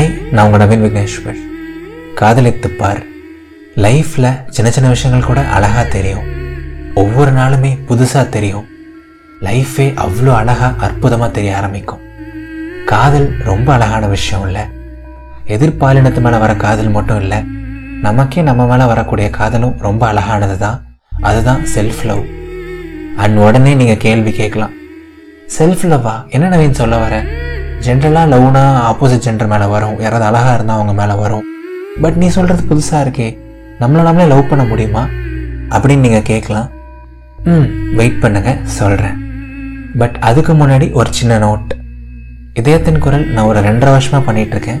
Hi நான் உங்கள் நவீன் விக்னேஸ்வர். காதலித்துப் பார் லைஃப்பில் சின்ன சின்ன விஷயங்கள் கூட அழகாக தெரியும். ஒவ்வொரு நாளுமே புதுசாக தெரியும். லைஃபே அவ்வளோ அழகாக அற்புதமாக தெரிய ஆரம்பிக்கும். காதல் ரொம்ப அழகான விஷயம் இல்லை. எதிர்பாலினத்து மேலே வர காதல் மட்டும் இல்லை. நமக்கே நம்ம மேலே வரக்கூடிய காதலும் ரொம்ப அழகானது தான் அதுதான் செல்ஃப் லவ் அண்ட் உடனே நீங்கள் கேள்வி கேட்கலாம். செல்ஃப் லவ்வா என்ன நவீன் சொல்ல வர? ஜென்ரலாக லவ்னா ஆப்போசிட் ஜென்டர் மேலே வரும். யாராவது அழகாக இருந்தால் அவங்க மேலே வரும். பட் நீ சொல்கிறது புதுசாக இருக்கே. நம்மளை நம்மளே லவ் பண்ண முடியுமா? அப்படின்னு நீங்கள் கேட்கலாம் ம் வெயிட் பண்ணுங்கள் சொல்கிறேன் பட் அதுக்கு முன்னாடி ஒரு சின்ன நோட் இதயத்தின் குரல் நான் ஒரு ரெண்டரை வருஷமாக பண்ணிகிட்ருக்கேன் இருக்கேன்.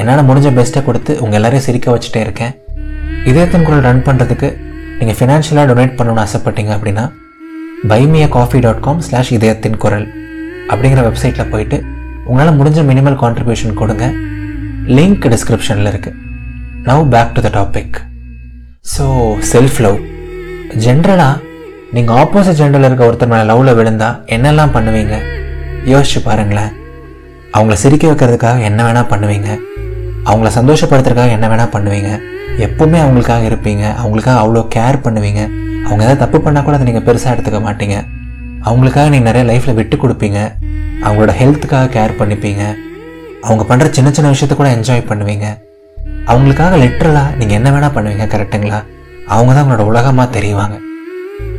என்னால் முடிஞ்ச பெஸ்ட்டை கொடுத்து உங்கள் எல்லாரையும் சிரிக்க வச்சுட்டே இருக்கேன். இதயத்தின் குரல் ரன் பண்ணுறதுக்கு நீங்கள் ஃபினான்ஷியலாக டொனேட் பண்ணணும்னு ஆசைப்பட்டீங்க அப்படின்னா buy me a coffee dot com slash இதயத்தின் குரல் அப்படிங்கிற வெப்சைட்டில் போயிட்டு உங்களால் முடிஞ்ச மினிமல் கான்ட்ரிபியூஷன் கொடுங்க. லிங்க் டிஸ்கிரிப்ஷனில் இருக்குது now back to the topic so self love ஜென்ரலாக நீங்கள் ஆப்போசிட் ஜெண்டரில் இருக்க ஒருத்தர் மேலே லவ்வில் விழுந்தால் என்னெல்லாம் பண்ணுவீங்க? யோசிச்சு பாருங்களேன். அவங்கள சிரிக்க வைக்கிறதுக்காக என்ன வேணால் பண்ணுவீங்க. அவங்கள சந்தோஷப்படுத்துறதுக்காக என்ன வேணால் பண்ணுவீங்க. எப்பவுமே அவங்களுக்காக இருப்பீங்க. அவங்களுக்காக அவ்வளோ கேர் பண்ணுவீங்க. அவங்க ஏதாவது தப்பு பண்ணால் கூட அதை நீங்கள் பெருசாக எடுத்துக்க மாட்டீங்க. அவங்களுக்காக நீங்கள் நிறைய லைஃப்பில் விட்டு கொடுப்பீங்க. அவங்களோட ஹெல்த்துக்காக கேர் பண்ணிப்பீங்க. அவங்க பண்ணுற சின்ன சின்ன விஷயத்த கூட என்ஜாய் பண்ணுவீங்க. அவங்களுக்காக லிட்ரலாக நீங்கள் என்ன வேணால் பண்ணுவீங்க கரெக்டுங்களா அவங்க தான் உங்களோட உலகமாக தெரியுவாங்க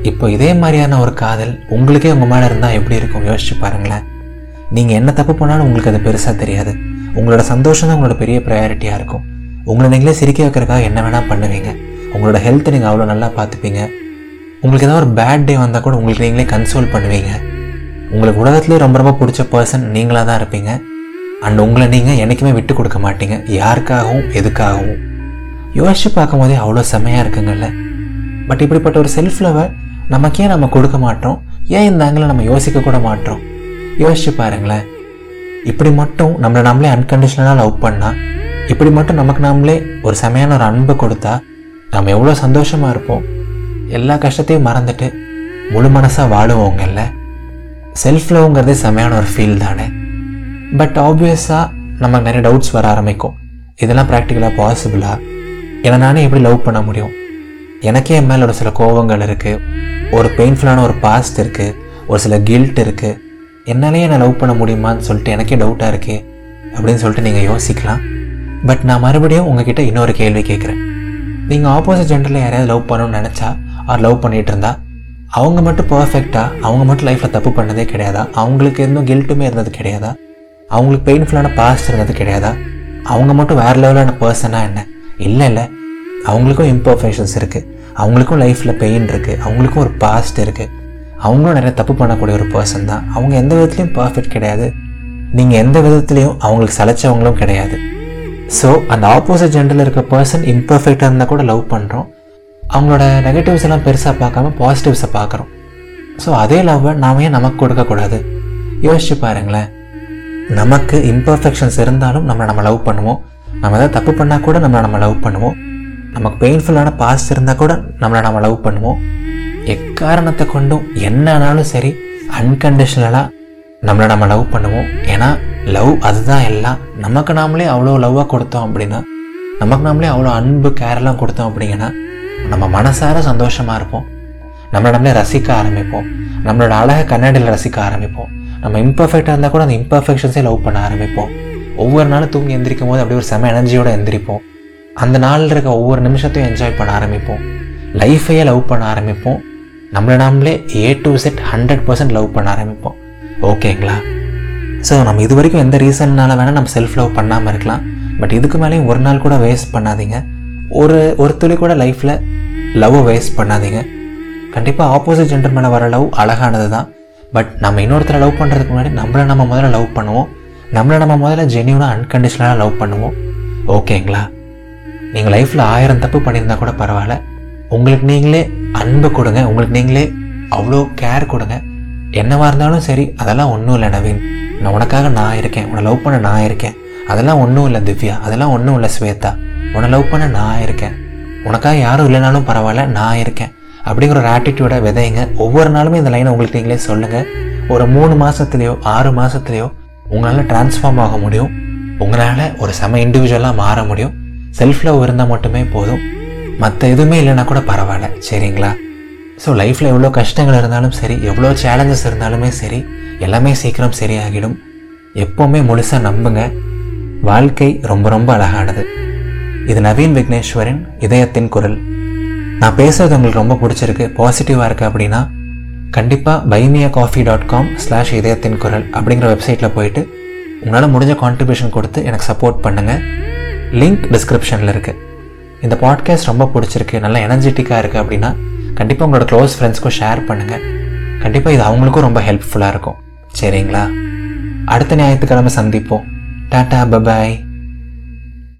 இப்போ இதே மாதிரியான ஒரு காதல் உங்களுக்கே உங்கள் மேலே இருந்தால் எப்படி இருக்கும்? யோசிச்சு பாருங்களேன். நீங்கள் என்ன தப்பு பண்ணாலும் உங்களுக்கு அது பெருசாக தெரியாது. உங்களோட சந்தோஷம் தான் உங்களோட பெரிய ப்ரையாரிட்டியாக இருக்கும். உங்களை நீங்களே சிரிக்க வைக்கிறதுக்காக என்ன வேணால் பண்ணுவீங்க. உங்களோட ஹெல்த்தை நீங்கள் அவ்வளோ நல்லா பார்த்துப்பீங்க. உங்களுக்கு ஏதாவது ஒரு பேட் டே வந்தால் கூட உங்களுக்கு நீங்களே கன்சோல் பண்ணுவீங்க. உங்களுக்கு உலகத்துலேயே ரொம்ப ரொம்ப பிடிச்ச பர்சன் நீங்களாக தான் இருப்பீங்க. அண்ட் உங்களை நீங்கள் என்றைக்குமே விட்டு கொடுக்க மாட்டீங்க. யாருக்காகவும் எதுக்காகவும். யோசிச்சு பார்க்கும்போதே அவ்வளோ செம்மையாக இருக்குங்கல்ல பட் இப்படிப்பட்ட ஒரு செல்ஃப் லவை நமக்கே நம்ம கொடுக்க மாட்டோம்? ஏன் இந்த ஆங்கில நம்ம யோசிக்க கூட மாட்டோம்? யோசிச்சு பாருங்களேன். இப்படி மட்டும் நம்மளை நம்மளே அன்கண்டிஷனலாக லவ் பண்ணால் இப்படி மட்டும் நமக்கு நாமளே ஒரு செமையான ஒரு அன்பை கொடுத்தா நம்ம எவ்வளோ சந்தோஷமாக இருப்போம். எல்லா கஷ்டத்தையும் மறந்துட்டு முழு மனசாக வாழுவோங்கல்ல செல்ஃப் லவ்ங்கிறதே செமையான ஒரு ஃபீல் தானே. பட் ஆப்வியஸாக நமக்கு நிறைய டவுட்ஸ் வர ஆரம்பிக்கும். இதெல்லாம் ப்ராக்டிக்கலாக பாசிபிளாக ஏன்னா நானே எப்படி லவ் பண்ண முடியும்? எனக்கே என் மேலே ஒரு சில கோபங்கள் இருக்குது ஒரு பெயின்ஃபுல்லான ஒரு பாஸ்ட் இருக்குது ஒரு சில கில்ட் இருக்குது என்னாலேயே என்னை லவ் பண்ண முடியுமான்னு சொல்லிட்டு எனக்கே டவுட்டாக இருக்கே. அப்படின்னு சொல்லிட்டு நீங்கள் யோசிக்கலாம். பட் நான் மறுபடியும் உங்ககிட்ட இன்னொரு கேள்வி கேட்குறேன். நீங்கள் ஆப்போசிட் ஜெண்டரில் யாரையாவது லவ் பண்ணணும்னு நினச்சா ஆர் லவ் பண்ணிகிட்டு இருந்தா அவங்க மட்டும் பர்ஃபெக்டாக அவங்க மட்டும் லைஃப்பில் தப்பு பண்ணதே கிடையாதா? அவங்களுக்கு எதுவும் கில்ட்டுமே இருந்தது கிடையாதா? அவங்களுக்கு பெயின்ஃபுல்லான பாஸ்ட் இருந்தது கிடையாதா? அவங்க மட்டும் வேறு லெவலான பர்சனாக என்ன? இல்லை இல்லை. அவங்களுக்கும் இம்பர்ஃபெக்ஷன்ஸ் இருக்குது அவங்களுக்கும் லைஃப்பில் பெயின் இருக்குது அவங்களுக்கும் ஒரு பாஸ்ட் இருக்குது அவங்களும் நிறைய தப்பு பண்ணக்கூடிய ஒரு பர்சன் தான். அவங்க எந்த விதத்துலையும் பர்ஃபெக்ட் கிடையாது. நீங்கள் எந்த விதத்துலையும் அவங்களுக்கு சலைச்சவங்களும் கிடையாது. ஸோ அந்த ஆப்போசிட் ஜெண்டரில் இருக்க பர்சன் இம்பர்ஃபெக்டாக இருந்தால் கூட லவ் பண்ணுறோம் அவங்களோட நெகட்டிவ்ஸ் எல்லாம் பெருசாக பார்க்காம பாசிட்டிவ்ஸை பார்க்குறோம். ஸோ அதே லவ்வை நாம ஏன் நமக்கு கொடுக்கக்கூடாது? யோசிச்சு பாருங்களேன். நமக்கு இம்பர்ஃபெக்ஷன்ஸ் இருந்தாலும் நம்மளை நம்ம லவ் பண்ணுவோம். நம்ம எதாவது தப்பு பண்ணால் கூட நம்மளை நம்ம லவ் பண்ணுவோம். நமக்கு பெயின்ஃபுல்லான பாஸ்ட் இருந்தால் கூட நம்மளை நம்ம லவ் பண்ணுவோம். எக்காரணத்தை கொண்டும் என்ன ஆனாலும் சரி அன்கண்டிஷனலாக நம்மளை நம்ம லவ் பண்ணுவோம். ஏன்னா லவ் அதுதான் எல்லாம். நமக்கு நாமளே அவ்வளோ லவ்வாக கொடுத்தோம் அப்படின்னா நமக்கு நாமளே அவ்வளோ அன்பு கேரெல்லாம் கொடுத்தோம் அப்படிங்கன்னா நம்ம மனசார சந்தோஷமாக இருப்போம். நம்மளை நம்மளே ரசிக்க ஆரம்பிப்போம். நம்மளோட அழகை கண்ணாடியில் ரசிக்க ஆரம்பிப்போம். நம்ம இம்பர்ஃபெக்டாக இருந்தால் கூட அந்த இம்பர்ஃபெக்ஷன்ஸே லவ் பண்ண ஆரம்பிப்போம். ஒவ்வொரு நாளும் தூங்கி எந்திரிக்கும் போது அப்படியே ஒரு செம எனர்ஜியோடு எந்திரிப்போம். அந்த நாளில் இருக்க ஒவ்வொரு நிமிஷத்தையும் என்ஜாய் பண்ண ஆரம்பிப்போம். லைஃபையே லவ் பண்ண ஆரம்பிப்போம். நம்மளை நாமளே A to Z hundred percent love பண்ண ஆரம்பிப்போம். ஓகேங்களா ஸோ நம்ம இது வரைக்கும் எந்த ரீசன்னால வேணால் நம்ம செல்ஃப் லவ் பண்ணாமல் இருக்கலாம். பட் இதுக்கு மேலேயும் ஒரு நாள் கூட வேஸ்ட் பண்ணாதீங்க. ஒரு ஒரு துளி கூட லைஃப்பில் லவ்வை வேஸ்ட் பண்ணாதீங்க. கண்டிப்பாக ஆப்போசிட் ஜெண்டர் மேலே வர லவ் அழகானது தான். பட் நம்ம இன்னொருத்தரை லவ் பண்ணுறதுக்கு முன்னாடி நம்மளை நம்ம முதல்ல லவ் பண்ணுவோம். நம்மளை நம்ம முதல்ல ஜென்யூனாக அன்கண்டிஷனலாக லவ் பண்ணுவோம். ஓகேங்களா நீங்கள் லைஃப்பில் ஆயிரம் தப்பு பண்ணியிருந்தா கூட பரவாயில்ல. உங்களுக்கு நீங்களே அன்பு கொடுங்க. உங்களுக்கு நீங்களே அவ்வளோ கேர் கொடுங்க. என்னவாக இருந்தாலும் சரி அதெல்லாம் ஒன்றும் இல்லை நவீன். நான் உனக்காக நான் இருக்கேன். உன்னை லவ் பண்ண நான் இருக்கேன். அதெல்லாம் ஒன்றும் இல்லை திவ்யா. அதெல்லாம் ஒன்றும் இல்லை ஸ்வேதா. உன்னை லவ் பண்ண நான் இருக்கேன். உனக்காக யாரும் இல்லைனாலும் பரவாயில்ல நான் இருக்கேன். அப்படிங்கிற ஒரு ஆட்டிடியூடை விதைங்க ஒவ்வொரு நாளுமே இந்த லைனை உங்களுக்கு நீங்களே சொல்லுங்கள் ஒரு மூணு மாதத்துலேயோ ஆறு மாதத்துலேயோ உங்களால் டிரான்ஸ்ஃபார்ம் ஆக முடியும். உங்களால் ஒரு செம இண்டிவிஜுவலாக மாற முடியும். செல்ஃப் லவ் இருந்தால் மட்டுமே போதும். மற்ற எதுவுமே இல்லைன்னா கூட பரவாயில்ல சரிங்களா? ஸோ லைஃப்பில் எவ்வளோ கஷ்டங்கள் இருந்தாலும் சரி எவ்வளோ சேலஞ்சஸ் இருந்தாலுமே சரி எல்லாமே சீக்கிரம் சரியாகிடும். எப்போவுமே முழுசாக நம்புங்க. வாழ்க்கை ரொம்ப ரொம்ப அழகானது. இது நவீன் விக்னேஸ்வரின் இதயத்தின் குரல். நான் பேசுறது உங்களுக்கு ரொம்ப பிடிச்சிருக்கு பாசிட்டிவாக இருக்குது அப்படின்னா கண்டிப்பாக buy me a coffee dot com slash இதயத்தின் குரல் அப்படிங்கிற வெப்சைட்டில் போயிட்டு உங்களால் முடிஞ்ச கான்ட்ரிபியூஷன் கொடுத்து எனக்கு சப்போர்ட் பண்ணுங்கள் லிங்க் டிஸ்கிரிப்ஷனில் இருக்குது இந்த பாட்காஸ்ட் ரொம்ப பிடிச்சிருக்கு நல்லா எனர்ஜெட்டிக்காக இருக்குது அப்படின்னா கண்டிப்பாக உங்களோட க்ளோஸ் ஃப்ரெண்ட்ஸ்க்கும் ஷேர் பண்ணுங்கள் கண்டிப்பாக இது அவங்களுக்கும் ரொம்ப ஹெல்ப்ஃபுல்லாக இருக்கும். சரிங்களா? அடுத்த ஞாயிற்றுக்கிழமை சந்திப்போம். Tata bye bye